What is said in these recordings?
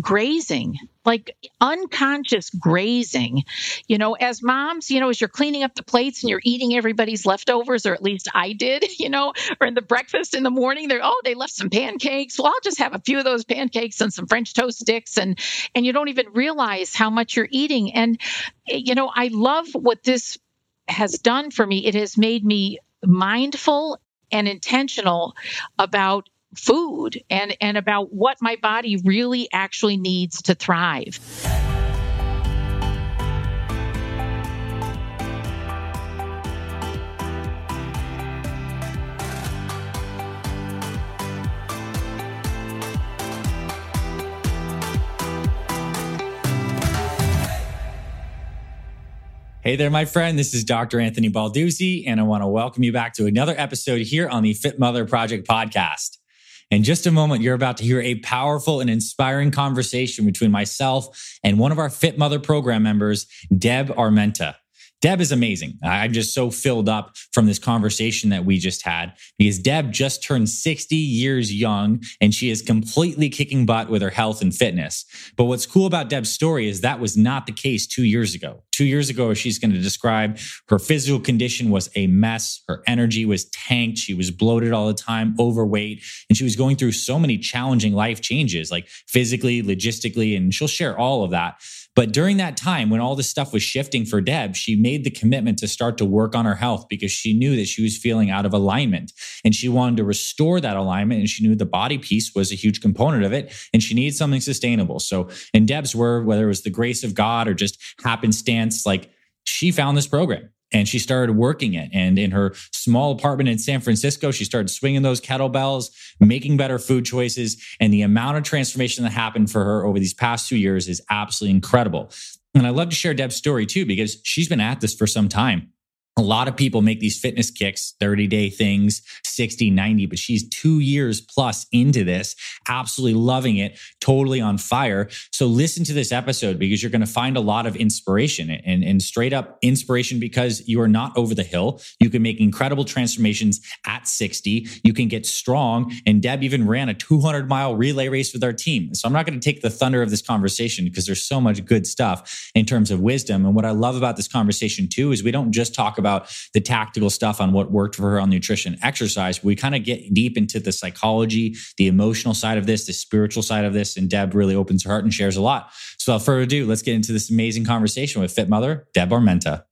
grazing like unconscious grazing. You know, as moms, you know, as you're cleaning up the plates and you're eating everybody's leftovers, or at least I did, you know, or in the breakfast in the morning, they're, oh, they left some pancakes. Well, I'll just have a few of those pancakes and some French toast sticks. And, and you don't even realize how much you're eating. And, you know, I love what this has done for me. It has made me mindful and intentional about food and and about what my body really actually needs to thrive. Hey there, my friend. This is Dr. Anthony Balduzzi, and I want to welcome you back to another episode here on the Fit Mother Project podcast. In just a moment, you're about to hear a powerful and inspiring conversation between myself and one of our Fit Mother program members, Deb Armenta. Deb is amazing. I'm just so filled up from this conversation that we just had because Deb just turned 60 years young and she is completely kicking butt with her health and fitness. But what's cool about Deb's story is that was not the case two years ago. Two years ago, she's going to describe her physical condition was a mess. Her energy was tanked. She was bloated all the time, overweight, and she was going through so many challenging life changes, like physically, logistically, and she'll share all of that. But during that time, when all this stuff was shifting for Deb, she made the commitment to start to work on her health because she knew that she was feeling out of alignment and she wanted to restore that alignment. And she knew the body piece was a huge component of it and she needed something sustainable. So, in Deb's word, whether it was the grace of God or just happenstance, like she found this program and she started working it. And in her small apartment in San Francisco, she started swinging those kettlebells, making better food choices. And the amount of transformation that happened for her over these past two years is absolutely incredible. And I love to share Deb's story too, because she's been at this for some time a lot of people make these fitness kicks 30 day things 60 90 but she's two years plus into this absolutely loving it totally on fire. So listen to this episode because you're going to find a lot of inspiration and, and straight up inspiration because you are not over the hill. You can make incredible transformations at 60 you can get strong. And deb even ran a 200 mile relay race with our team. So i'm not going to take the thunder of this conversation because there's so much good stuff in terms of wisdom. And what i love about this conversation too is we don't just talk about about the tactical stuff on what worked for her on nutrition, exercise. We kind of get deep into the psychology, the emotional side of this, the spiritual side of this. And Deb really opens her heart and shares a lot. So without further ado, let's get into this amazing conversation with Fit Mother, Deb Armenta.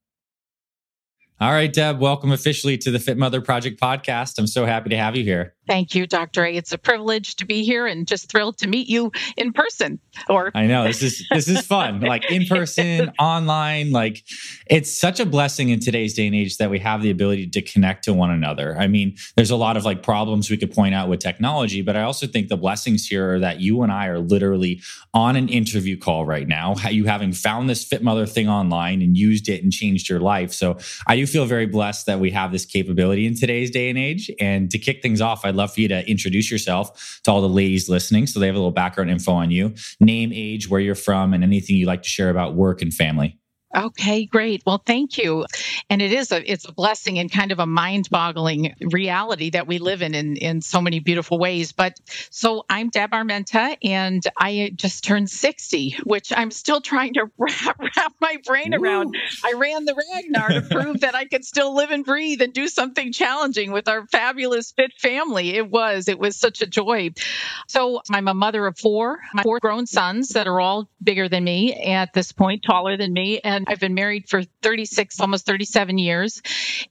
All right, Deb, welcome officially to the Fit Mother Project podcast. I'm so happy to have you here. Thank you, Dr. A. It's a privilege to be here and just thrilled to meet you in person. Or I know this is this is fun. like in person, online, like it's such a blessing in today's day and age that we have the ability to connect to one another. I mean, there's a lot of like problems we could point out with technology, but I also think the blessings here are that you and I are literally on an interview call right now. You having found this Fit Mother thing online and used it and changed your life. So I feel very blessed that we have this capability in today's day and age. And to kick things off, I'd love for you to introduce yourself to all the ladies listening so they have a little background info on you name, age, where you're from, and anything you'd like to share about work and family. Okay, great. Well, thank you. And it is a it's a blessing and kind of a mind-boggling reality that we live in in, in so many beautiful ways. But so I'm Deb Armenta and I just turned 60, which I'm still trying to wrap, wrap my brain around. I ran the Ragnar to prove that I could still live and breathe and do something challenging with our fabulous fit family. It was it was such a joy. So I'm a mother of four, my four grown sons that are all bigger than me at this point, taller than me and I've been married for 36, almost 37 years.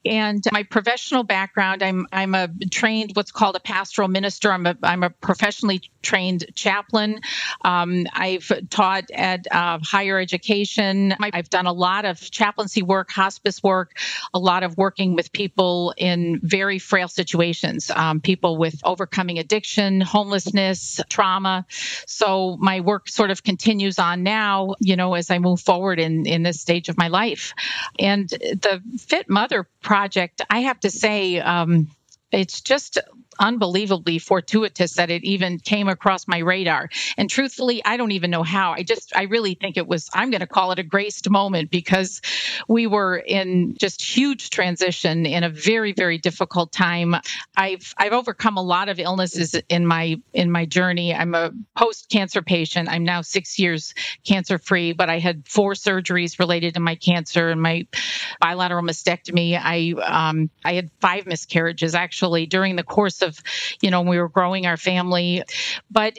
And my professional background, I'm I'm a trained what's called a pastoral minister. I'm a I'm a professionally trained chaplain. Um, I've taught at uh, higher education. I've done a lot of chaplaincy work, hospice work, a lot of working with people in very frail situations, um, people with overcoming addiction, homelessness, trauma. So my work sort of continues on now, you know, as I move forward in in this stage of my life. And the Fit Mother project, I have to say, um, it's just unbelievably fortuitous that it even came across my radar. And truthfully, I don't even know how. I just, I really think it was, I'm going to call it a graced moment because we were in just huge transition in a very, very difficult time. I've, I've overcome a lot of illnesses in my, in my journey. I'm a post cancer patient. I'm now six years cancer free, but I had four surgeries related to my cancer and my bilateral mastectomy. I, um, I had five miscarriages actually during the course of, you know, we were growing our family. But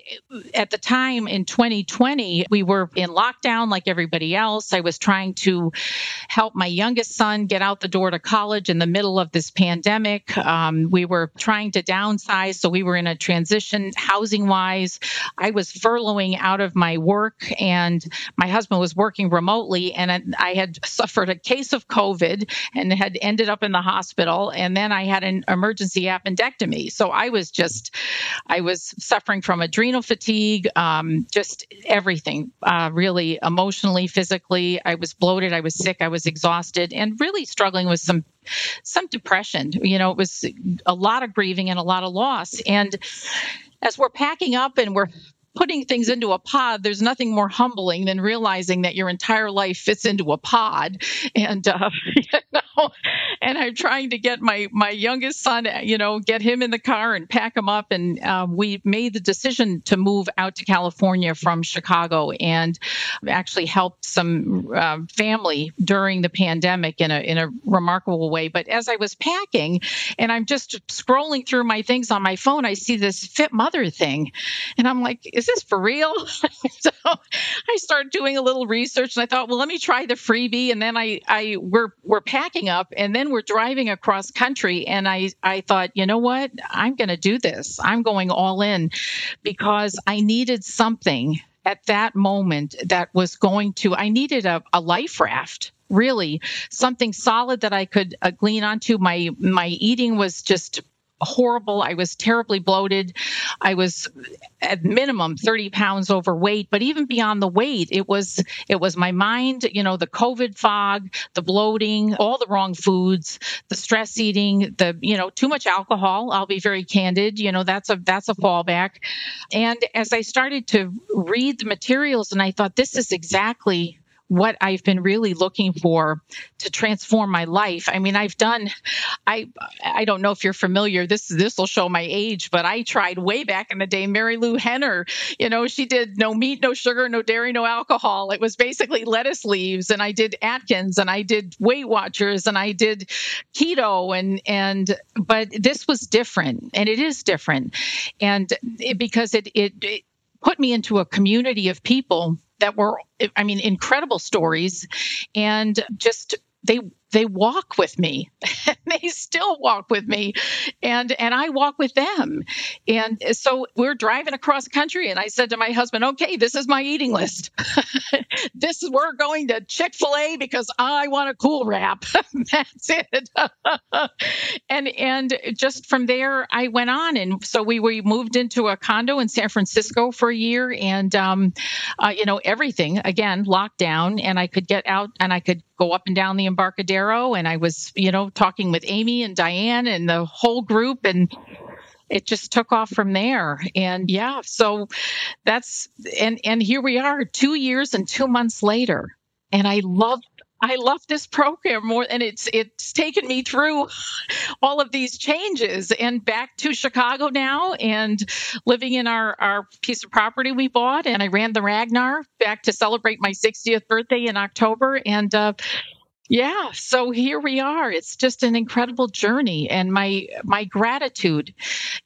at the time in 2020, we were in lockdown like everybody else. I was trying to help my youngest son get out the door to college in the middle of this pandemic. Um, we were trying to downsize, so we were in a transition housing wise. I was furloughing out of my work, and my husband was working remotely, and I had suffered a case of COVID and had ended up in the hospital. And then I had an emergency appendectomy. So I was just, I was suffering from adrenal fatigue, um, just everything, uh, really emotionally, physically. I was bloated, I was sick, I was exhausted, and really struggling with some some depression. You know, it was a lot of grieving and a lot of loss. And as we're packing up and we're putting things into a pod, there's nothing more humbling than realizing that your entire life fits into a pod. And uh, you know, and I'm trying to get my my youngest son, you know, get him in the car and pack him up. And uh, we made the decision to move out to California from Chicago and actually helped some uh, family during the pandemic in a in a remarkable way. But as I was packing, and I'm just scrolling through my things on my phone, I see this Fit Mother thing, and I'm like, is this is for real? so I started doing a little research, and I thought, well, let me try the freebie. And then I I we're we're packing up, and then we're driving across country, and I I thought, you know what, I'm going to do this. I'm going all in because I needed something at that moment that was going to i needed a, a life raft really something solid that i could uh, glean onto my my eating was just horrible. I was terribly bloated. I was at minimum 30 pounds overweight, but even beyond the weight, it was it was my mind, you know, the COVID fog, the bloating, all the wrong foods, the stress eating, the, you know, too much alcohol. I'll be very candid, you know, that's a that's a fallback. And as I started to read the materials and I thought this is exactly what I've been really looking for to transform my life. I mean, I've done I I don't know if you're familiar. This this will show my age, but I tried way back in the day Marilu Henner. You know, she did no meat, no sugar, no dairy, no alcohol. It was basically lettuce leaves and I did Atkins and I did Weight Watchers and I did keto and and but this was different and it is different. And it, because it, it it put me into a community of people that were, I mean, incredible stories. And just they they walk with me. They still walk with me. And and i walk with them. And so we're driving across the country and i said to my husband okay this is my eating list. This is we're going to chick-fil-a because i want a cool wrap. That's it. And and just from there i went on and so we we moved into a condo in san francisco for a year and um, uh, you know everything again locked down and i could get out and i could go up and down the Embarcadero. And I was, you know, talking with Amy and Diane and the whole group. And it just took off from there. And yeah, so that's, and, and here we are two years and two months later. And I love I love this program more and it's it's taken me through all of these changes and back to Chicago now and living in our our piece of property we bought and I ran the Ragnar back to celebrate my 60th birthday in October and uh, yeah so here we are. It's just an incredible journey and my my gratitude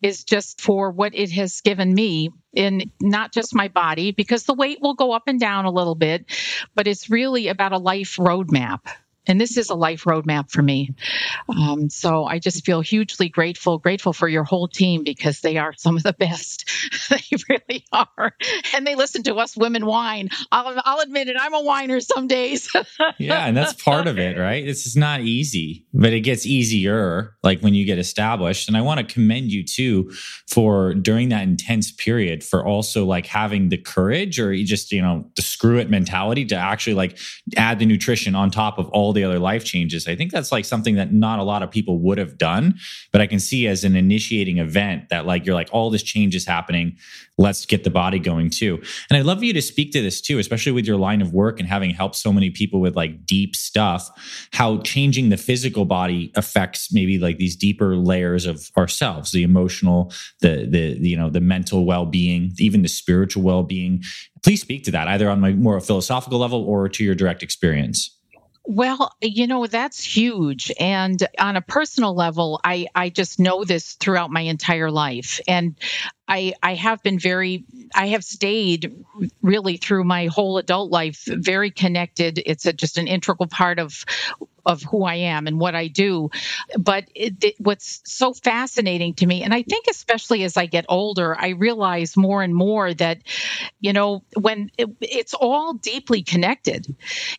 is just for what it has given me in not just my body because the weight will go up and down a little bit but it's really about a life roadmap and this is a life roadmap for me. Um, so I just feel hugely grateful, grateful for your whole team because they are some of the best. they really are. And they listen to us women whine. I'll, I'll admit it, I'm a whiner some days. yeah. And that's part of it, right? It's just not easy, but it gets easier like when you get established. And I want to commend you too for during that intense period for also like having the courage or just, you know, the screw it mentality to actually like add the nutrition on top of all the the other life changes. I think that's like something that not a lot of people would have done, but I can see as an initiating event that like you're like all this change is happening. Let's get the body going too. And I'd love for you to speak to this too, especially with your line of work and having helped so many people with like deep stuff, how changing the physical body affects maybe like these deeper layers of ourselves, the emotional, the the you know, the mental well-being, even the spiritual well-being. Please speak to that either on my more philosophical level or to your direct experience. Well, you know, that's huge. And on a personal level, I, I just know this throughout my entire life. And I, I have been very, I have stayed really through my whole adult life very connected. It's a, just an integral part of of who I am and what I do. But it, it, what's so fascinating to me, and I think especially as I get older, I realize more and more that, you know, when it, it's all deeply connected.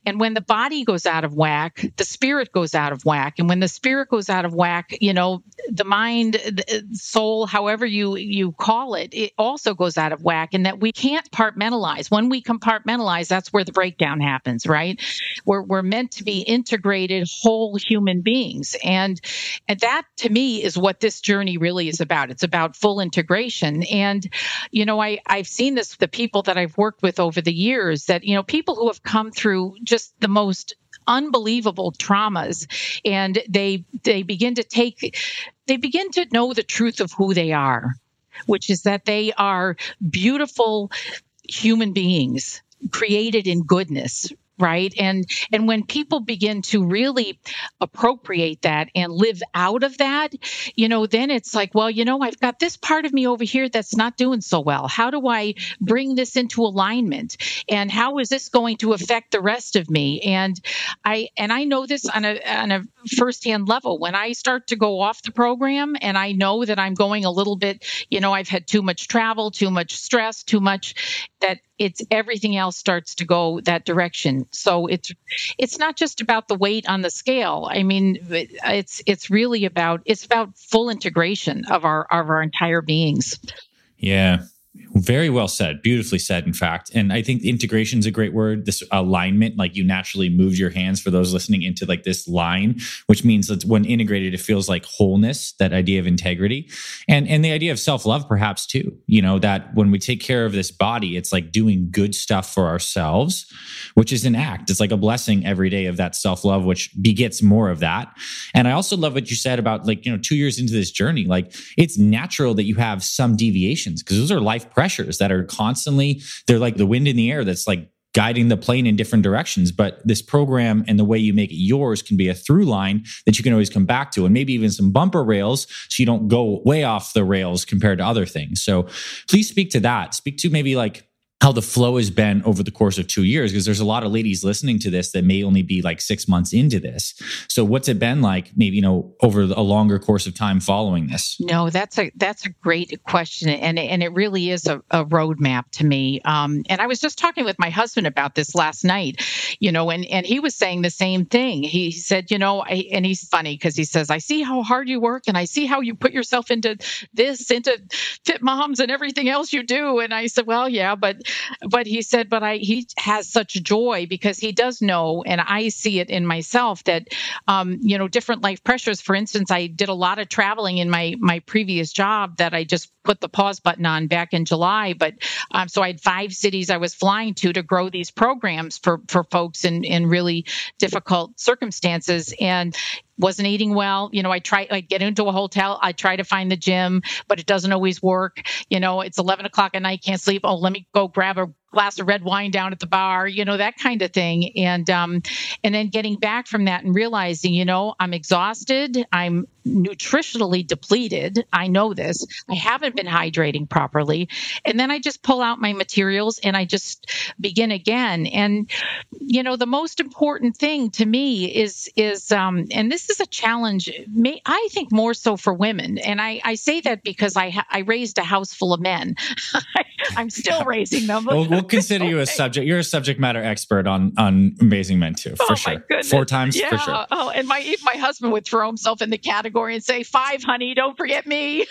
And when the body goes out of whack, the spirit goes out of whack. And when the spirit goes out of whack, you know, the mind, the soul, however you, you call it, it also goes out of whack. And that we can't compartmentalize. When we compartmentalize, that's where the breakdown happens, right? We're, we're meant to be integrated integrated whole human beings. And and that to me is what this journey really is about. It's about full integration. And you know i i've seen this with the people that i've worked with over the years that you know people who have come through just the most unbelievable traumas and they they begin to take they begin to know the truth of who they are which is that they are beautiful human beings created in goodness right? And and when people begin to really appropriate that and live out of that you know then it's like well you know i've got this part of me over here that's not doing so well. How do i bring this into alignment? And how is this going to affect the rest of me? And i and i know this on a on a firsthand level. When i start to go off the program and i know that i'm going a little bit you know i've had too much travel too much stress too much that it's everything else starts to go that direction. So it's it's not just about the weight on the scale. I mean it's it's really about it's about full integration of our of our entire beings. Yeah very well said. Beautifully said, in fact. And I think integration is a great word. This alignment, like you naturally move your hands for those listening into like this line, which means that when integrated, it feels like wholeness, that idea of integrity. And and the idea of self-love, perhaps too. You know, that when we take care of this body, it's like doing good stuff for ourselves, which is an act. It's like a blessing every day of that self-love, which begets more of that. And I also love what you said about like, you know, two years into this journey, like it's natural that you have some deviations because those are life pressures that are constantly, they're like the wind in the air that's like guiding the plane in different directions. But this program and the way you make it yours can be a through line that you can always come back to, and maybe even some bumper rails so you don't go way off the rails compared to other things. So please speak to that. Speak to maybe like how the flow has been over the course of two years because there's a lot of ladies listening to this that may only be like six months into this. So what's it been like maybe you know over a longer course of time following this? No that's a that's a great question and and it really is a, a roadmap to me. Um, and i was just talking with my husband about this last night you know and and he was saying the same thing. He said you know I, and he's funny because he says i see how hard you work and i see how you put yourself into this into fit moms and everything else you do. And i said well yeah but but he said, but I he has such joy because he does know, and I see it in myself that um, you know different life pressures. For instance, I did a lot of traveling in my my previous job that I just put the pause button on back in July. But um, so I had five cities I was flying to to grow these programs for for folks in in really difficult circumstances, and wasn't eating well. You know, I try, I get into a hotel, I try to find the gym, but it doesn't always work. You know, it's 11 o'clock at night, can't sleep. Oh, let me go grab a glass of red wine down at the bar, you know, that kind of thing. And um, and then getting back from that and realizing, you know, I'm exhausted, I'm nutritionally depleted. I know this. I haven't been hydrating properly. And then I just pull out my materials and I just begin again. And you know, the most important thing to me is is um, and this is a challenge. May, I think more so for women. And I, I say that because I I raised a house full of men. I'm still raising them. We'll, we'll consider you a subject. You're a subject matter expert on on amazing men too, for oh sure. Four times yeah. for sure. Oh, and my my husband would throw himself in the category and say, five, honey, don't forget me.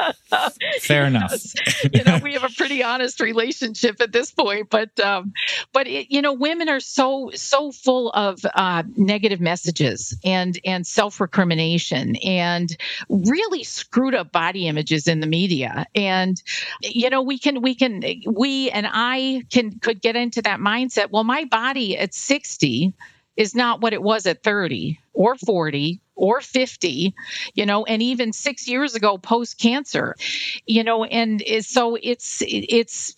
Fair enough. you know, we have a pretty honest relationship at this point, but um, but it, you know, women are so so full of uh, negative messages and and self recrimination and really screwed up body images in the media, and you know, we can we can we and I can could get into that mindset. Well, my body at sixty is not what it was at 30 or 40 or 50 you know and even 6 years ago post cancer you know and so it's it's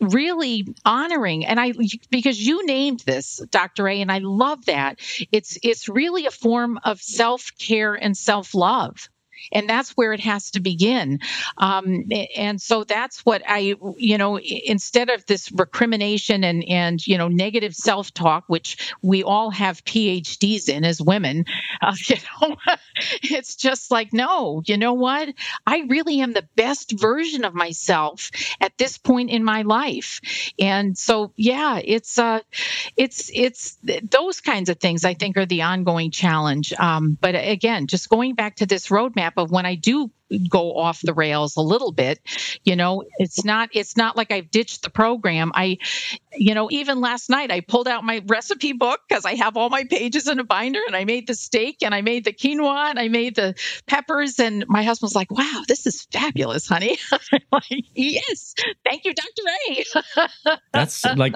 really honoring and i because you named this dr a and i love that it's it's really a form of self-care and self-love and that's where it has to begin. Um, and so that's what i you know instead of this recrimination and and you know negative self-talk which we all have phds in as women uh, you know it's just like no you know what? I really am the best version of myself at this point in my life. And so yeah it's uh it's it's those kinds of things i think are the ongoing challenge. Um, but again just going back to this roadmap of when I do go off the rails a little bit you know it's not it's not like i've ditched the program. I you know even last night i pulled out my recipe book because i have all my pages in a binder and i made the steak and i made the quinoa and i made the peppers and my husband's like wow this is fabulous honey. I'm like yes thank you dr a that's like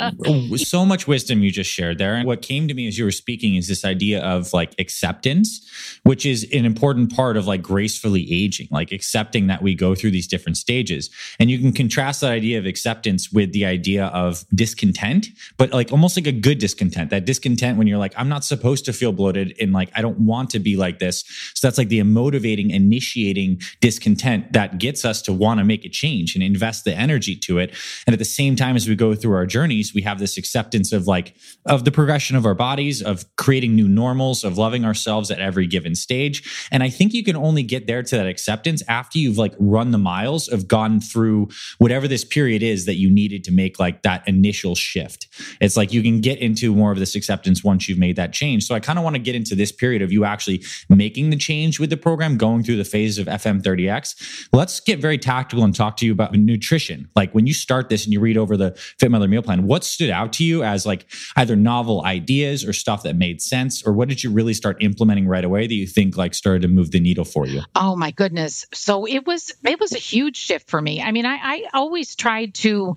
so much wisdom you just shared there. And what came to me as you were speaking is this idea of like acceptance which is an important part of like gracefully aging. Like like accepting that we go through these different stages. And you can contrast that idea of acceptance with the idea of discontent, but like almost like a good discontent. That discontent when you're like, I'm not supposed to feel bloated and like I don't want to be like this. So that's like the motivating, initiating discontent that gets us to want to make a change and invest the energy to it. And at the same time as we go through our journeys, we have this acceptance of like of the progression of our bodies, of creating new normals, of loving ourselves at every given stage. And I think you can only get there to that acceptance after you've like run the miles of gone through whatever this period is that you needed to make like that initial shift. It's like you can get into more of this acceptance once you've made that change. So I kind of want to get into this period of you actually making the change with the program, going through the phases of FM30X. Let's get very tactical and talk to you about nutrition. Like when you start this and you read over the Fit Mother meal plan, what stood out to you as like either novel ideas or stuff that made sense? Or what did you really start implementing right away that you think like started to move the needle for you? Oh my goodness so it was it was a huge shift for me. I mean i, I always tried to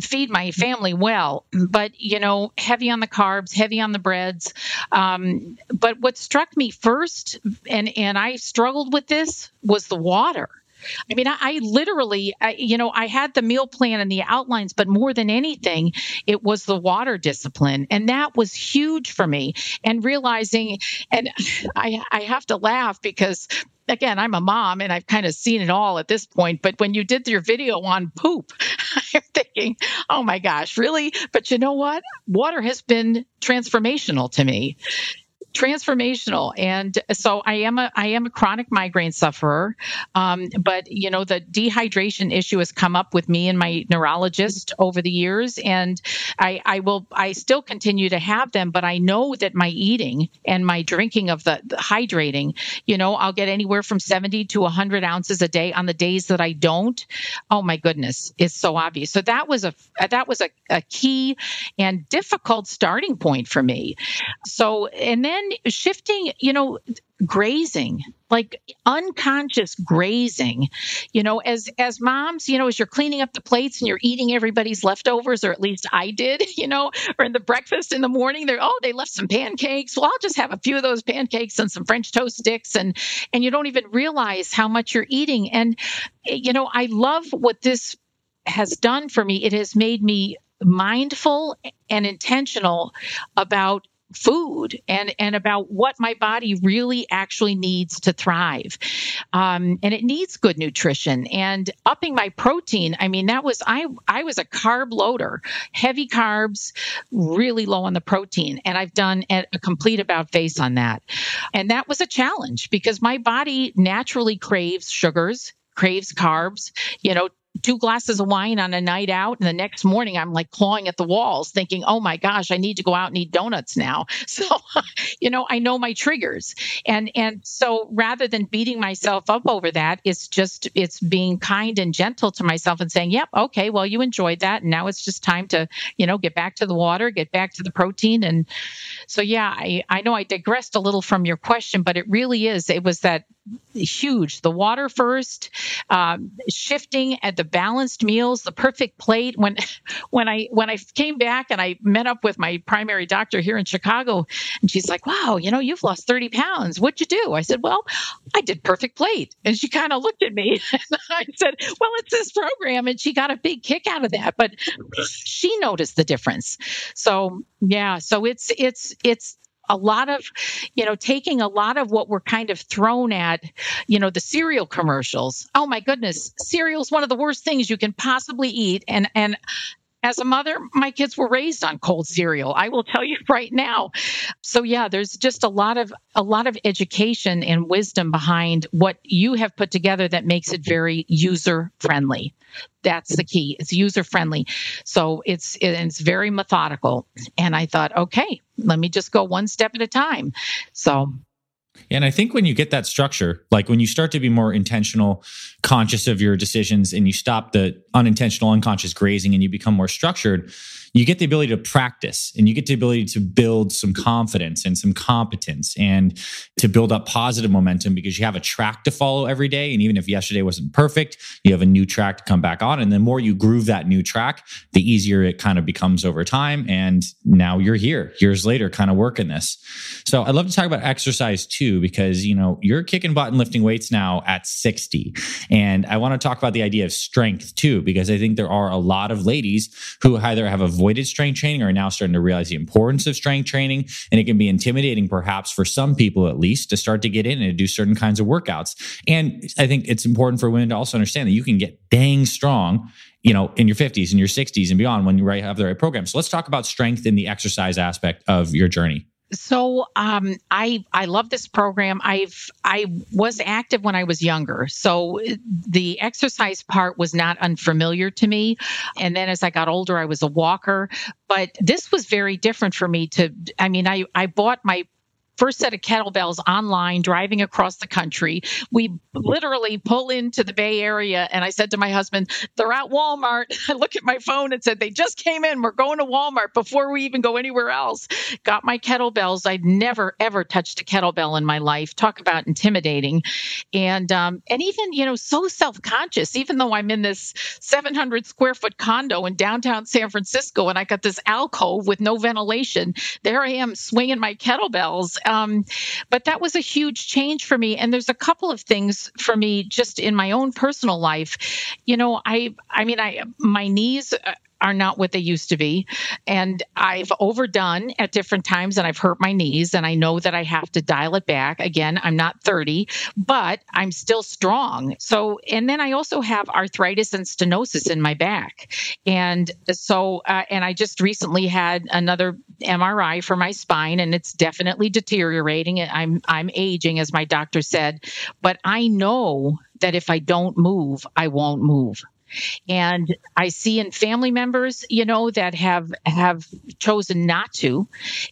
feed my family well but you know heavy on the carbs heavy on the breads. Um, but what struck me first and and i struggled with this was the water I mean, I, I literally, I, you know, I had the meal plan and the outlines, but more than anything, it was the water discipline. And that was huge for me. And realizing, and I, I have to laugh because again, I'm a mom and I've kind of seen it all at this point. But when you did your video on poop, I'm thinking, oh my gosh, really? But you know what? Water has been transformational to me transformational. And so i am a i am a chronic migraine sufferer. Um, but you know the dehydration issue has come up with me and my neurologist over the years. And i i will i still continue to have them but i know that my eating and my drinking of the, the hydrating you know i'll get anywhere from 70 to 100 ounces a day on the days that i don't. Oh my goodness it's so obvious. So that was a that was a, a key and difficult starting point for me. So and then shifting, you know, grazing like unconscious grazing you know as as moms you know as you're cleaning up the plates and you're eating everybody's leftovers or at least i did you know or in the breakfast in the morning they're oh they left some pancakes. Well i'll just have a few of those pancakes and some french toast sticks and and you don't even realize how much you're eating. And you know i love what this has done for me. It has made me mindful and intentional about food and and about what my body really actually needs to thrive. Um, and it needs good nutrition and upping my protein. I mean that was i i was a carb loader heavy carbs really low on the protein. And i've done a complete about face on that. And that was a challenge because my body naturally craves sugars craves carbs you know two glasses of wine on a night out, and the next morning I'm like clawing at the walls, thinking, "Oh my gosh, I need to go out and eat donuts now." So, you know, I know my triggers, and and so rather than beating myself up over that, it's just it's being kind and gentle to myself and saying, "Yep, okay, well, you enjoyed that, and now it's just time to, you know, get back to the water, get back to the protein." And so, yeah, I I know I digressed a little from your question, but it really is. It was that huge. The water first, um, shifting at the balanced meals, the perfect plate. When when I when I came back and I met up with my primary doctor here in Chicago, and she's like, "Wow, you know, you've lost thirty pounds. What'd you do?" I said, "Well, I did perfect plate," and she kind of looked at me. and I said, "Well, it's this program," and she got a big kick out of that. But she noticed the difference. So yeah, so it's it's it's a lot of, you know, taking a lot of what we're kind of thrown at, you know, the cereal commercials. Oh my goodness, cereal is one of the worst things you can possibly eat. And and as a mother, my kids were raised on cold cereal. I will tell you right now. So yeah, there's just a lot of a lot of education and wisdom behind what you have put together that makes it very user friendly. That's the key. It's user friendly. So it's it's very methodical. And I thought, okay, let me just go one step at a time. So and I think when you get that structure, like when you start to be more intentional, conscious of your decisions, and you stop the unintentional, unconscious grazing and you become more structured, you get the ability to practice and you get the ability to build some confidence and some competence and to build up positive momentum because you have a track to follow every day. And even if yesterday wasn't perfect, you have a new track to come back on. And the more you groove that new track, the easier it kind of becomes over time. And now you're here years later, kind of working this. So I'd love to talk about exercise too, because, you know, you're kicking butt and lifting weights now at 60. And I want to talk about the idea of strength too, because I think there are a lot of ladies who either have a avoided strength training are now starting to realize the importance of strength training. And it can be intimidating, perhaps for some people at least, to start to get in and do certain kinds of workouts. And I think it's important for women to also understand that you can get dang strong you know, in your 50s and your 60s and beyond when you have the right program. So let's talk about strength in the exercise aspect of your journey. So um, I I love this program. I've I was active when I was younger, so the exercise part was not unfamiliar to me. And then as I got older, I was a walker. But this was very different for me. To I mean, I I bought my first set of kettlebells online driving across the country. We literally pull into the Bay Area, and I said to my husband, They're at Walmart. I look at my phone and said, They just came in. We're going to Walmart before we even go anywhere else. Got my kettlebells. I'd never, ever touched a kettlebell in my life. Talk about intimidating. And, um, and even, you know, so self conscious, even though I'm in this 700 square foot condo in downtown San Francisco and I got this alcove with no ventilation, there I am swinging my kettlebells um, but that was a huge change for me. And there's a couple of things for me just in my own personal life. You know, I I mean, I my knees uh, are not what they used to be. And I've overdone at different times and I've hurt my knees and I know that I have to dial it back. Again, I'm not 30, but I'm still strong. So, and then I also have arthritis and stenosis in my back. And so, uh, and I just recently had another MRI for my spine and it's definitely deteriorating. I'm, I'm aging, as my doctor said, but I know that if I don't move, I won't move and i see in family members you know that have have chosen not to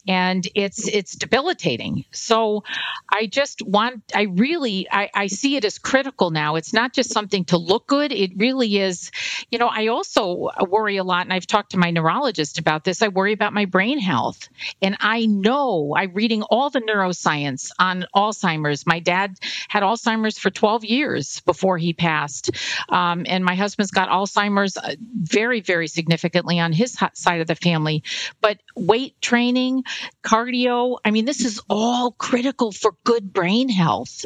and it's it's debilitating. So i just want i really I, I see it as critical now. It's not just something to look good. It really is you know i also worry a lot and i've talked to my neurologist about this. I worry about my brain health. And i know i'm reading all the neuroscience on alzheimer's. My dad had alzheimer's for 12 years before he passed. Um, and my husband has got Alzheimer's uh, very, very significantly on his side of the family. But weight training, cardio, I mean, this is all critical for good brain health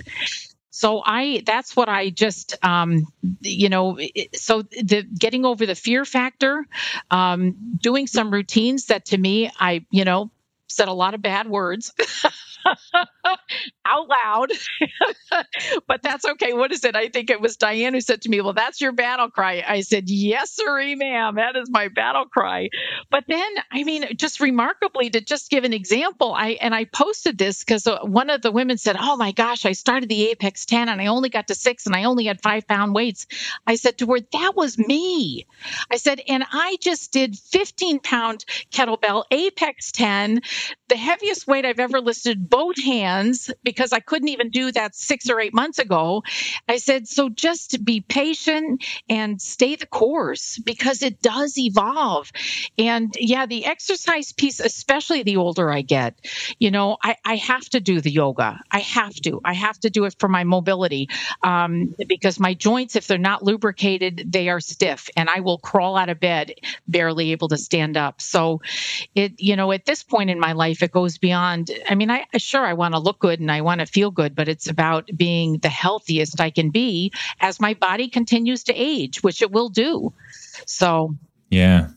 so i that's what i just um, you know so the getting over the fear factor um, doing some routines that to me i you know said a lot of bad words out loud. but that's okay. What is it? I think it was Diane who said to me, Well, that's your battle cry. I said, Yes, sir, ma'am. That is my battle cry. But then, I mean, just remarkably, to just give an example, I and I posted this because uh, one of the women said, Oh my gosh, I started the Apex 10 and I only got to six and I only had five pound weights. I said to her, That was me. I said, and I just did 15 pound kettlebell Apex 10, the heaviest weight I've ever listed both hands because I couldn't even do that six or eight months ago. I said, so just be patient and stay the course because it does evolve. And yeah, the exercise piece, especially the older I get, you know, I, I have to do the yoga. I have to. I have to do it for my mobility um, because my joints, if they're not lubricated, they are stiff and I will crawl out of bed barely able to stand up. So it, you know, at this point in my life, it goes beyond. I mean, I sure I want to look good and I want to feel good, but it's about being the healthiest I can be as my body continues to age, which it will do. So, yeah.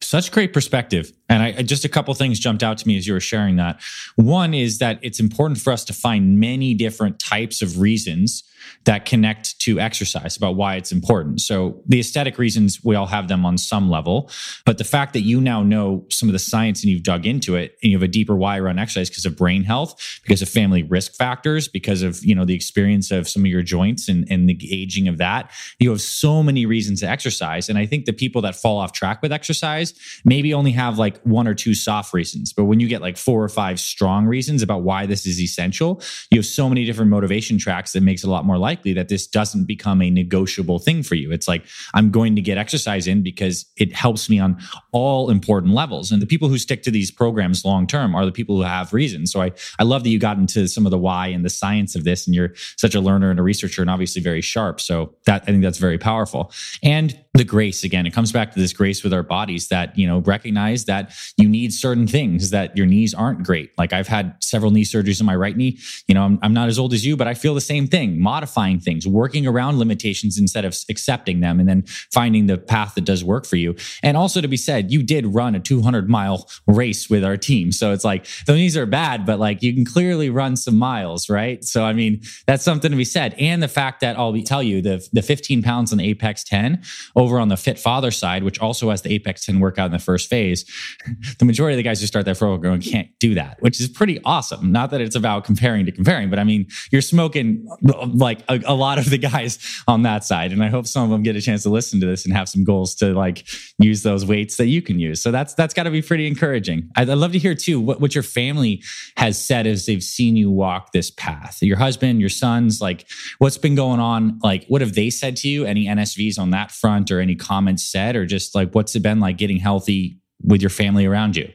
Such great perspective. And I just a couple things jumped out to me as you were sharing that. One is that it's important for us to find many different types of reasons that connect to exercise about why it's important. So the aesthetic reasons, we all have them on some level, but the fact that you now know some of the science and you've dug into it and you have a deeper why around exercise because of brain health, because of family risk factors, because of, you know, the experience of some of your joints and, and the aging of that, you have so many reasons to exercise. And I think the people that fall off track with exercise maybe only have like one or two soft reasons, but when you get like four or five strong reasons about why this is essential, you have so many different motivation tracks that makes it a lot more likely that this doesn't become a negotiable thing for you. It's like, I'm going to get exercise in because it helps me on all important levels. And the people who stick to these programs long term are the people who have reasons. So I, I love that you got into some of the why and the science of this, and you're such a learner and a researcher and obviously very sharp. So that I think that's very powerful. And the grace again, it comes back to this grace with our bodies that, you know, recognize that you need certain things, that your knees aren't great. Like I've had several knee surgeries in my right knee. You know, I'm, I'm not as old as you, but I feel the same thing. Modifying things, working around limitations instead of accepting them, and then finding the path that does work for you. And also to be said, you did run a 200 mile race with our team. So it's like the knees are bad, but like you can clearly run some miles, right? So, I mean, that's something to be said. And the fact that I'll tell you the, the 15 pounds on Apex 10 over on the Fit Father side, which also has the Apex 10 workout in the first phase, the majority of the guys who start that program can't do that, which is pretty awesome. Not that it's about comparing to comparing, but I mean, you're smoking like a, a lot of the guys on that side. And I hope some of them get a chance to listen to this and have some goals to like use those weights that you can use. So that's that's got to be pretty encouraging. I'd, I'd, love to hear too what, what your family has said as they've seen you walk this path. Your husband, your sons, like what's been going on? Like what have they said to you? Any NSVs on that front or any comments said, or just like what's it been like getting healthy with your family around you?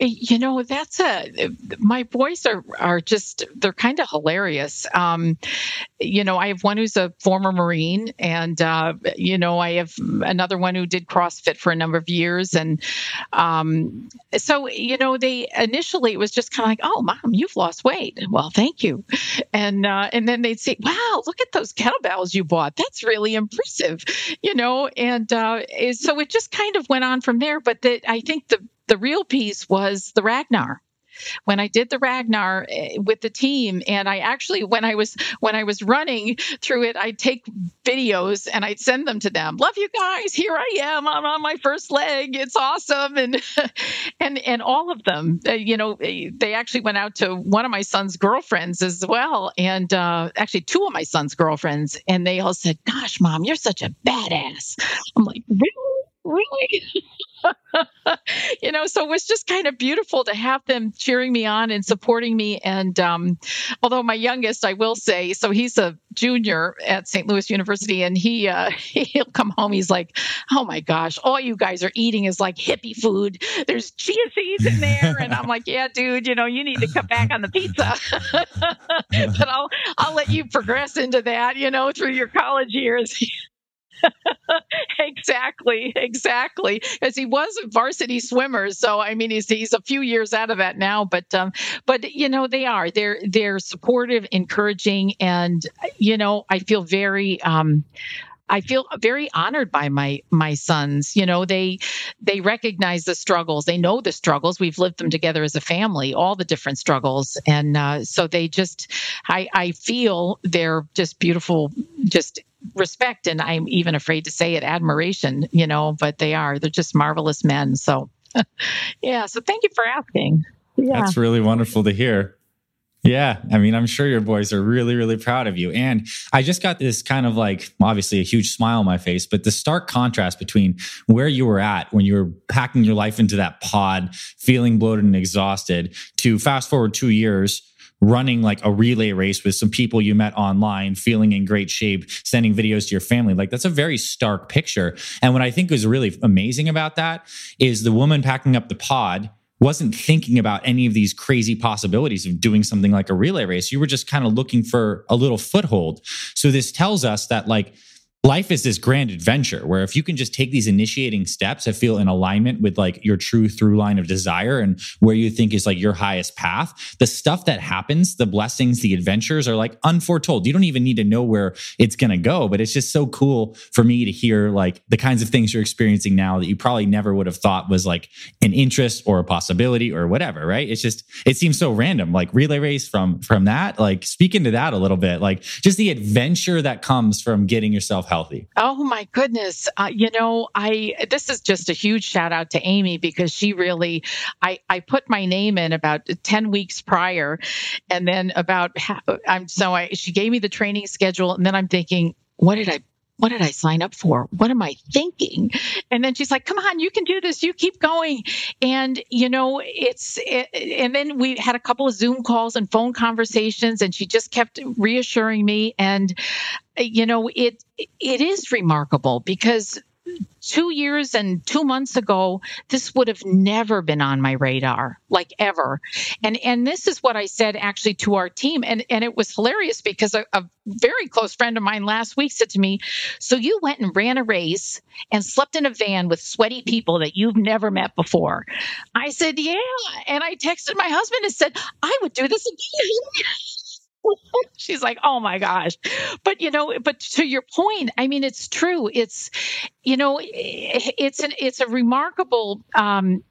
You know, that's a my boys are are just they're kind of hilarious. Um, you know, I have one who's a former Marine, and uh, you know, I have another one who did CrossFit for a number of years, and um, so you know, they initially it was just kind of like, "Oh, mom, you've lost weight." Well, thank you, and uh, and then they'd say, "Wow, look at those kettlebells you bought. That's really impressive," you know, and uh, so it just kind of went on from there. But that I think the the real piece was the Ragnar. When I did the Ragnar eh, with the team and I actually when I was when I was running through it I'd take videos and I'd send them to them. Love you guys. Here I am. I'm on my first leg. It's awesome. And and and all of them uh, you know eh, they actually went out to one of my son's girlfriends as well. And uh, actually two of my son's girlfriends. And they all said gosh mom you're such a badass. I'm like really really you know, so it was just kind of beautiful to have them cheering me on and supporting me. And um, although my youngest, I will say, so he's a junior at St. Louis University, and he uh, he'll come home. He's like, "Oh my gosh, all you guys are eating is like hippie food. There's chia seeds in there." And I'm like, "Yeah, dude, you know, you need to cut back on the pizza." but I'll I'll let you progress into that, you know, through your college years. exactly, exactly. Because he was a varsity swimmer, so I mean, he's he's a few years out of that now. But um, but you know, they are they're they're supportive, encouraging, and you know, I feel very um, I feel very honored by my my sons. You know, they they recognize the struggles. They know the struggles. We've lived them together as a family, all the different struggles, and uh, so they just, I I feel they're just beautiful, just respect, and I'm even afraid to say it, admiration. You know, but they are. They're just marvelous men. So, yeah. So thank you for asking. Yeah. That's really wonderful to hear. Yeah. I mean, I'm sure your boys are really, really proud of you. And I just got this kind of like, obviously, a huge smile on my face, but the stark contrast between where you were at when you were packing your life into that pod, feeling bloated and exhausted, to fast forward two years, running like a relay race with some people you met online, feeling in great shape, sending videos to your family. Like that's a very stark picture. And what I think was really amazing about that is the woman packing up the pod wasn't thinking about any of these crazy possibilities of doing something like a relay race. You were just kind of looking for a little foothold. So this tells us that like life is this grand adventure where if you can just take these initiating steps that feel in alignment with like your true through line of desire and where you think is like your highest path the stuff that happens the blessings the adventures are like unforetold. You don't even need to know where it's going to go but it's just so cool for me to hear like the kinds of things you're experiencing now that you probably never would have thought was like an interest or a possibility or whatever right? It's just it seems so random like relay race from from that? Like speaking to that a little bit. Like just the adventure that comes from getting yourself healthy? Oh my goodness. Uh, you know, I this is just a huge shout out to Amy because she really I I put my name in about 10 weeks prior and then about I'm so I she gave me the training schedule and then I'm thinking what did I what did I sign up for? What am I thinking? And then she's like, come on, you can do this. You keep going. And, you know, it's, it, and then we had a couple of Zoom calls and phone conversations, and she just kept reassuring me. And, you know, it, it is remarkable because two years and two months ago, this would have never been on my radar, like ever. And and this is what I said actually to our team, and and it was hilarious because a, a very close friend of mine last week said to me, "So you went and ran a race and slept in a van with sweaty people that you've never met before?" I said, "Yeah," and I texted my husband and said, "I would do this again." She's like, oh my gosh. But, you know, but to your point, I mean, it's true. It's, you know, it's an, it's a remarkable, um,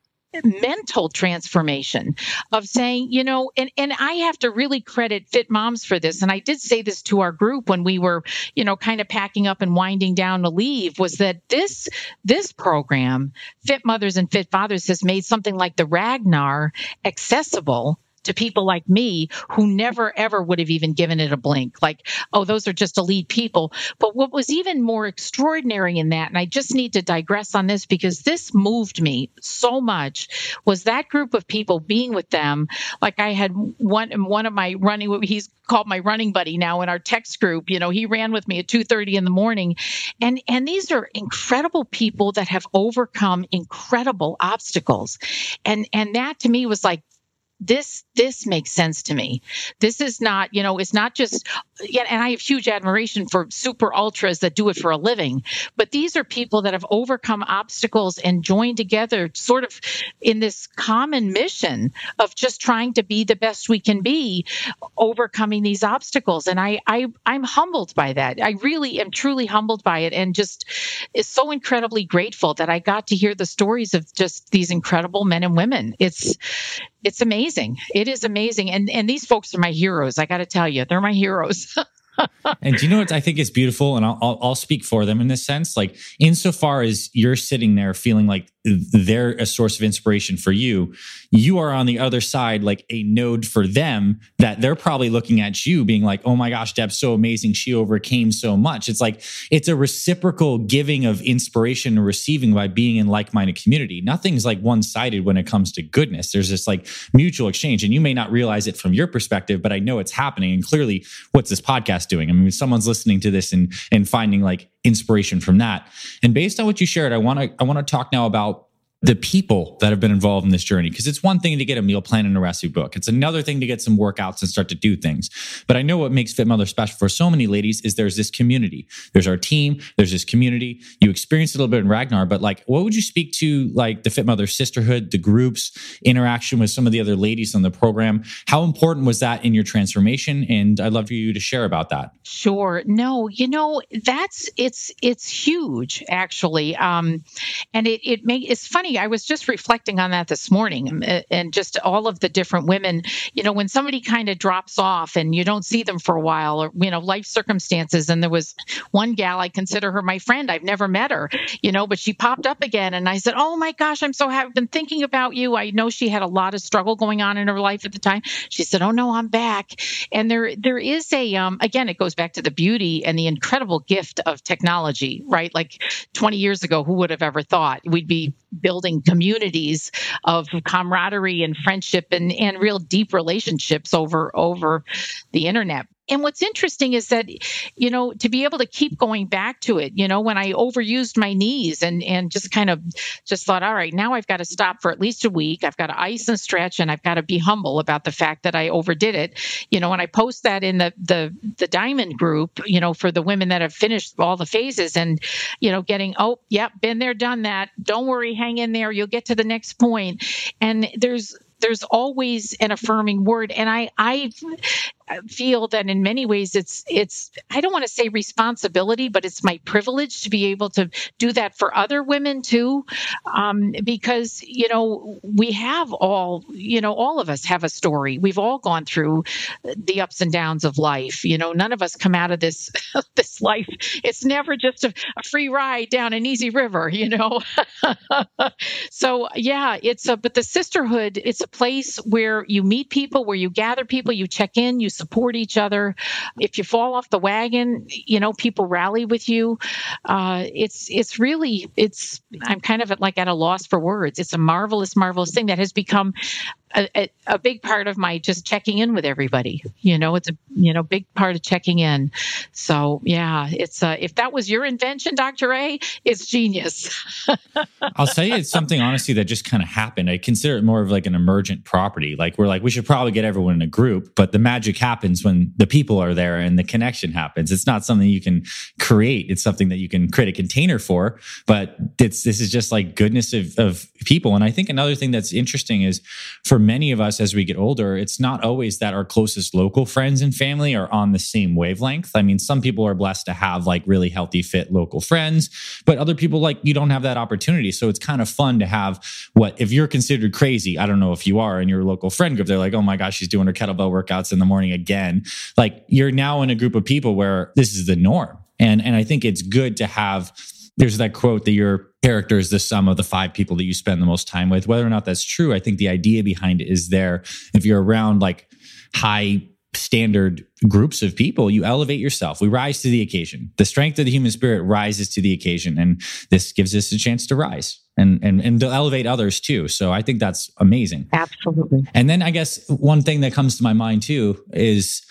mental transformation of saying, you know, and, and I have to really credit Fit Moms for this. And I did say this to our group when we were, you know, kind of packing up and winding down to leave was that this, this program, Fit Mothers and Fit Fathers has made something like the Ragnar accessible to people like me who never ever would have even given it a blink. Like, oh, those are just elite people. But what was even more extraordinary in that, and I just need to digress on this because this moved me so much, was that group of people being with them. Like I had one one of my running, he's called my running buddy now in our text group. You know, he ran with me at 2:30 in the morning. And and these are incredible people that have overcome incredible obstacles. And and that to me was like this this makes sense to me. This is not you know it's not just yeah and i have huge admiration for super ultras that do it for a living but these are people that have overcome obstacles and joined together sort of in this common mission of just trying to be the best we can be overcoming these obstacles. And i, I i'm humbled by that. I really am truly humbled by it and just is so incredibly grateful that i got to hear the stories of just these incredible men and women. It's it's amazing. It is amazing. And and these folks are my heroes. I got to tell you, they're my heroes. and do you know what I think is beautiful? And I'll, I'll, I'll speak for them in this sense. Like, insofar as you're sitting there feeling like they're a source of inspiration for you, you are on the other side, like a node for them that they're probably looking at you being like, oh my gosh, Deb's so amazing. She overcame so much. It's like, it's a reciprocal giving of inspiration and receiving by being in like minded community. Nothing's like one sided when it comes to goodness. There's this like mutual exchange. And you may not realize it from your perspective, but I know it's happening. And clearly, what's this podcast doing? I mean, someone's listening to this and, and finding like inspiration from that. And based on what you shared, I want to, I want to talk now about the people that have been involved in this journey. Because it's one thing to get a meal plan and a recipe book. It's another thing to get some workouts and start to do things. But i know what makes fit mother special for so many ladies is there's this community. There's our team. There's this community. You experienced a little bit in ragnar but like what would you speak to like the fit mother sisterhood the groups interaction with some of the other ladies on the program? How important was that in your transformation? And i'd love for you to share about that. Sure. No you know that's it's it's huge actually. Um and it it may it's funny I was just reflecting on that this morning um, and just all of the different women. You know, when somebody kind of drops off and you don't see them for a while or, you know, life circumstances. And there was one gal, I consider her my friend. I've never met her, you know, but she popped up again. And I said, Oh my gosh, I'm so happy. I've been thinking about you. I know she had a lot of struggle going on in her life at the time. She said, Oh no, I'm back. And there, there is a, um, again, it goes back to the beauty and the incredible gift of technology, right? Like 20 years ago, who would have ever thought we'd be building communities of camaraderie and friendship and, and real deep relationships over over the internet and what's interesting is that you know to be able to keep going back to it you know when i overused my knees and and just kind of just thought all right now i've got to stop for at least a week. I've got to ice and stretch and i've got to be humble about the fact that i overdid it. You know when i post that in the the the diamond group you know for the women that have finished all the phases and you know getting oh yep been there done that. Don't worry hang in there. You'll get to the next point. And there's there's always an affirming word. And i i feel that in many ways it's it's I don't want to say responsibility, but it's my privilege to be able to do that for other women too, um, because you know we have all you know all of us have a story. We've all gone through the ups and downs of life. You know, none of us come out of this this life. It's never just a, a free ride down an easy river. You know, so yeah, it's a but the sisterhood. It's a place where you meet people, where you gather people, you check in, you support each other. If you fall off the wagon, you know, people rally with you. Uh, it's it's really it's I'm kind of at, like at a loss for words. It's a marvelous, marvelous thing that has become a, a, big part of my just checking in with everybody. You know, it's a you know big part of checking in. So yeah, it's uh, if that was your invention, Dr. A, it's genius. I'll you, it's something honestly that just kind of happened. I consider it more of like an emergent property. Like we're like we should probably get everyone in a group, but the magic happens when the people are there and the connection happens. It's not something you can create. It's something that you can create a container for. But it's this is just like goodness of, of people. And I think another thing that's interesting is for for many of us as we get older, it's not always that our closest local friends and family are on the same wavelength. I mean, some people are blessed to have like really healthy, fit local friends, but other people like you don't have that opportunity. So it's kind of fun to have what, if you're considered crazy, I don't know if you are in your local friend group, they're like, oh my gosh, she's doing her kettlebell workouts in the morning again. Like you're now in a group of people where this is the norm. And, and I think it's good to have there's that quote that your character is the sum of the five people that you spend the most time with. Whether or not that's true, I think the idea behind it is there. If you're around like high standard groups of people, you elevate yourself. We rise to the occasion. The strength of the human spirit rises to the occasion. And this gives us a chance to rise and, and, and to elevate others too. So I think that's amazing. Absolutely. And then I guess one thing that comes to my mind too is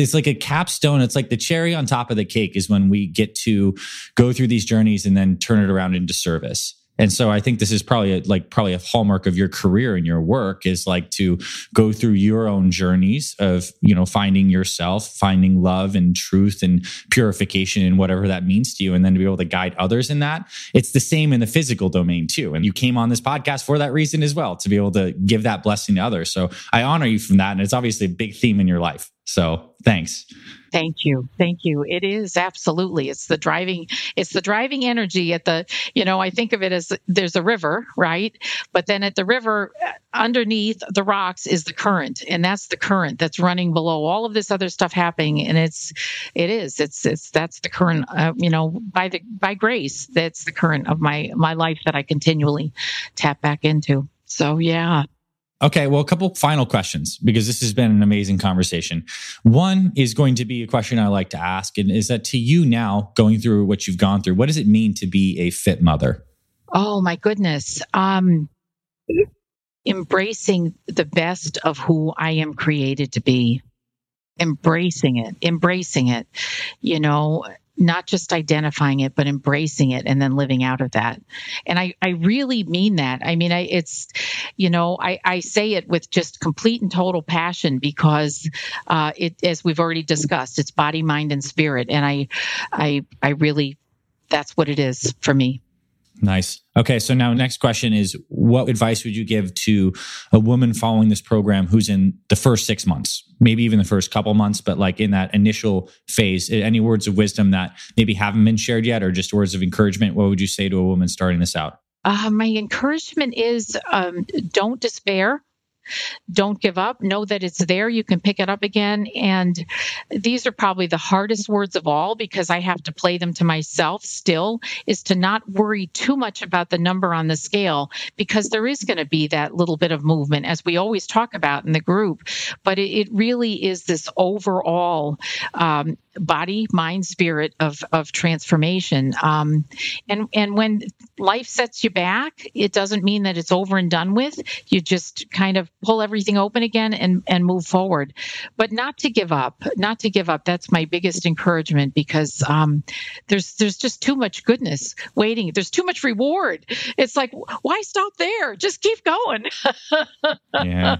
it's like a capstone. It's like the cherry on top of the cake is when we get to go through these journeys and then turn it around into service. And so I think this is probably a, like probably a hallmark of your career and your work is like to go through your own journeys of, you know, finding yourself, finding love and truth and purification and whatever that means to you. And then to be able to guide others in that. It's the same in the physical domain too. And you came on this podcast for that reason as well, to be able to give that blessing to others. So I honor you from that. And it's obviously a big theme in your life. So thanks. Thank you. Thank you. It is absolutely. It's the driving, it's the driving energy at the, you know, I think of it as there's a river, right? But then at the river uh, underneath the rocks is the current. And that's the current that's running below all of this other stuff happening. And it's, it is, it's, it's, that's the current, uh, you know, by the, by grace, that's the current of my, my life that I continually tap back into. So yeah. Okay, well, a couple final questions because this has been an amazing conversation. One is going to be a question I like to ask, and is that to you now, going through what you've gone through, what does it mean to be a fit mother? Oh my goodness. Um, embracing the best of who I am created to be, embracing it, embracing it. You know, not just identifying it, but embracing it and then living out of that. And I, I really mean that. I mean, I, it's, you know, I, I say it with just complete and total passion because uh, it, as we've already discussed, it's body, mind, and spirit. And I, I, I really, that's what it is for me. Nice. Okay. So now next question is what advice would you give to a woman following this program who's in the first six months, maybe even the first couple months, but like in that initial phase, any words of wisdom that maybe haven't been shared yet or just words of encouragement? What would you say to a woman starting this out? Uh, my encouragement is um, don't despair don't give up. Know that it's there. You can pick it up again. And these are probably the hardest words of all because I have to play them to myself still is to not worry too much about the number on the scale because there is going to be that little bit of movement as we always talk about in the group. But it, it really is this overall um, body, mind, spirit of, of transformation. Um, and, and when life sets you back, it doesn't mean that it's over and done with. You just kind of pull everything open again and, and move forward. But not to give up, not to give up. That's my biggest encouragement because um, there's there's just too much goodness waiting. There's too much reward. It's like, why stop there? Just keep going. yeah,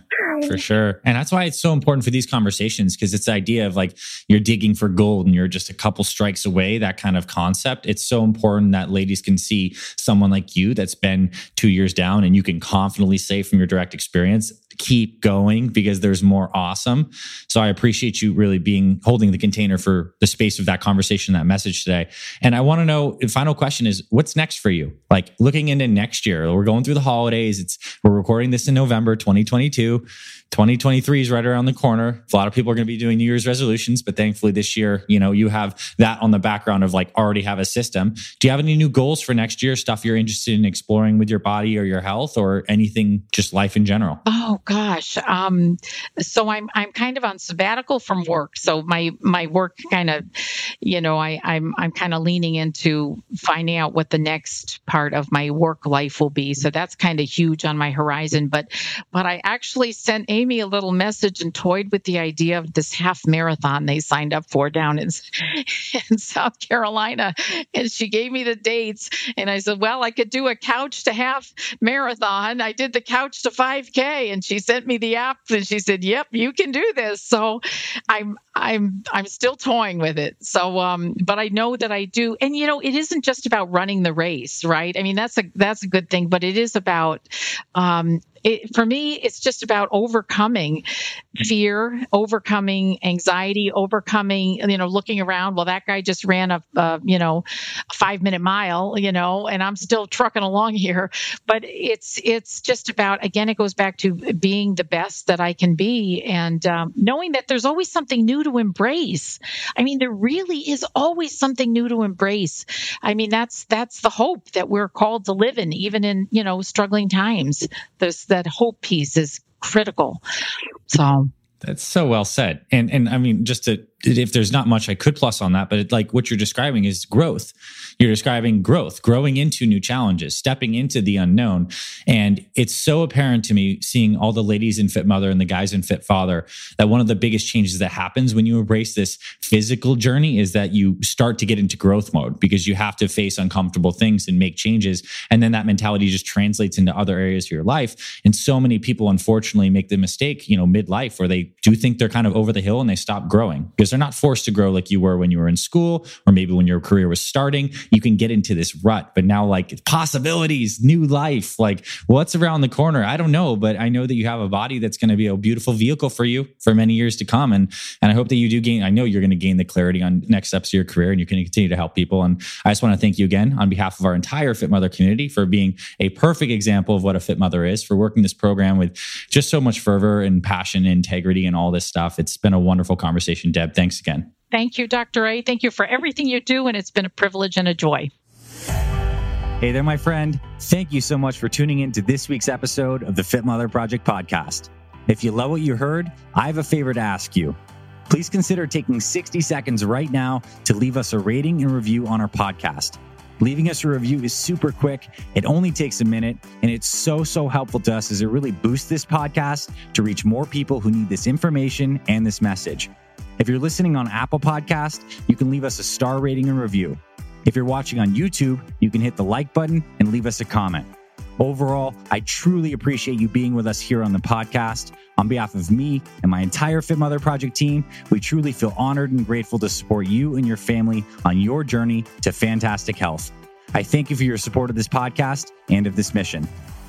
for sure. And that's why it's so important for these conversations because it's the idea of like you're digging for gold and you're just a couple strikes away, that kind of concept. It's so important that ladies can see someone like you that's been two years down and you can confidently say from your direct experience, keep going because there's more awesome. So I appreciate you really being holding the container for the space of that conversation, that message today. And I want to know the final question is what's next for you? Like looking into next year, we're going through the holidays. It's we're recording this in November 2022. 2023 is right around the corner. A lot of people are going to be doing New Year's resolutions, but thankfully this year, you know, you have that on the background of like already have a system. Do you have any new goals for next year? Stuff you're interested in exploring with your body or your health or anything just life in general? Oh gosh. Um, so I'm I'm kind of on sabbatical from work. So my my work kind of, you know, I I'm I'm kind of leaning into finding out what the next part of my work life will be. So that's kind of huge on my horizon. But but I actually sent Amy a little message and toyed with the idea of this half marathon they signed up for down in, in South Carolina. And she gave me the dates. And I said, Well, I could do a couch to half marathon. I did the couch to 5K. And she sent me the app and she said, Yep, you can do this. So I'm I'm I'm still toying with it. So um, but I know that I do. And you know, it isn't just about running the race, right? I mean, that's a that's a good thing, but it is about um, it, for me, it's just about overcoming fear, overcoming anxiety, overcoming, you know, looking around. Well, that guy just ran a, uh, you know, a five minute mile, you know, and I'm still trucking along here. But it's it's just about again, it goes back to being the best that I can be, and um, knowing that there's always something new to embrace. I mean, there really is always something new to embrace. I mean, that's that's the hope that we're called to live in, even in you know struggling times. There's that hope piece is critical. So that's so well said. And and I mean, just to if there's not much I could plus on that, but it, like what you're describing is growth. You're describing growth, growing into new challenges, stepping into the unknown. And it's so apparent to me seeing all the ladies in Fit Mother and the guys in Fit Father that one of the biggest changes that happens when you embrace this physical journey is that you start to get into growth mode because you have to face uncomfortable things and make changes. And then that mentality just translates into other areas of your life. And so many people, unfortunately, make the mistake, you know, midlife where they do think they're kind of over the hill and they stop growing they're not forced to grow like you were when you were in school or maybe when your career was starting you can get into this rut. But now, like possibilities, new life, like what's around the corner? I don't know, but I know that you have a body that's going to be a beautiful vehicle for you for many years to come. And and I hope that you do gain. I know you're going to gain the clarity on next steps of your career, and you can continue to help people. And I just want to thank you again on behalf of our entire Fit Mother community for being a perfect example of what a Fit Mother is, for working this program with just so much fervor and passion, and integrity, and all this stuff. It's been a wonderful conversation, Deb. Thanks again. Thank you, Dr. A. Thank you for everything you do, and it's been a privilege and a joy. Hey there, my friend. Thank you so much for tuning in to this week's episode of the Fit Mother Project podcast. If you love what you heard, I have a favor to ask you. Please consider taking 60 seconds right now to leave us a rating and review on our podcast. Leaving us a review is super quick. It only takes a minute, and it's so, so helpful to us as it really boosts this podcast to reach more people who need this information and this message. If you're listening on Apple Podcast, you can leave us a star rating and review. If you're watching on YouTube, you can hit the like button and leave us a comment. Overall, I truly appreciate you being with us here on the podcast. On behalf of me and my entire Fit Mother Project team, we truly feel honored and grateful to support you and your family on your journey to fantastic health. I thank you for your support of this podcast and of this mission.